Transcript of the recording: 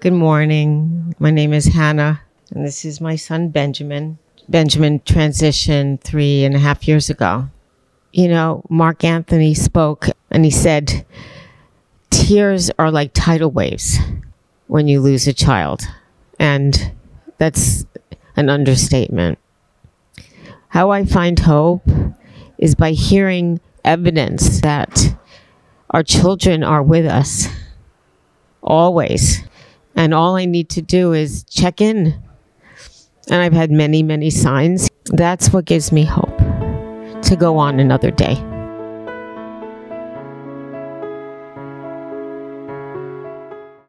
Good morning. My name is Hannah, and this is my son Benjamin. Benjamin transitioned three and a half years ago. You know, Mark Anthony spoke and he said, Tears are like tidal waves when you lose a child. And that's an understatement. How I find hope is by hearing evidence that our children are with us always. And all I need to do is check in. And I've had many, many signs. That's what gives me hope to go on another day.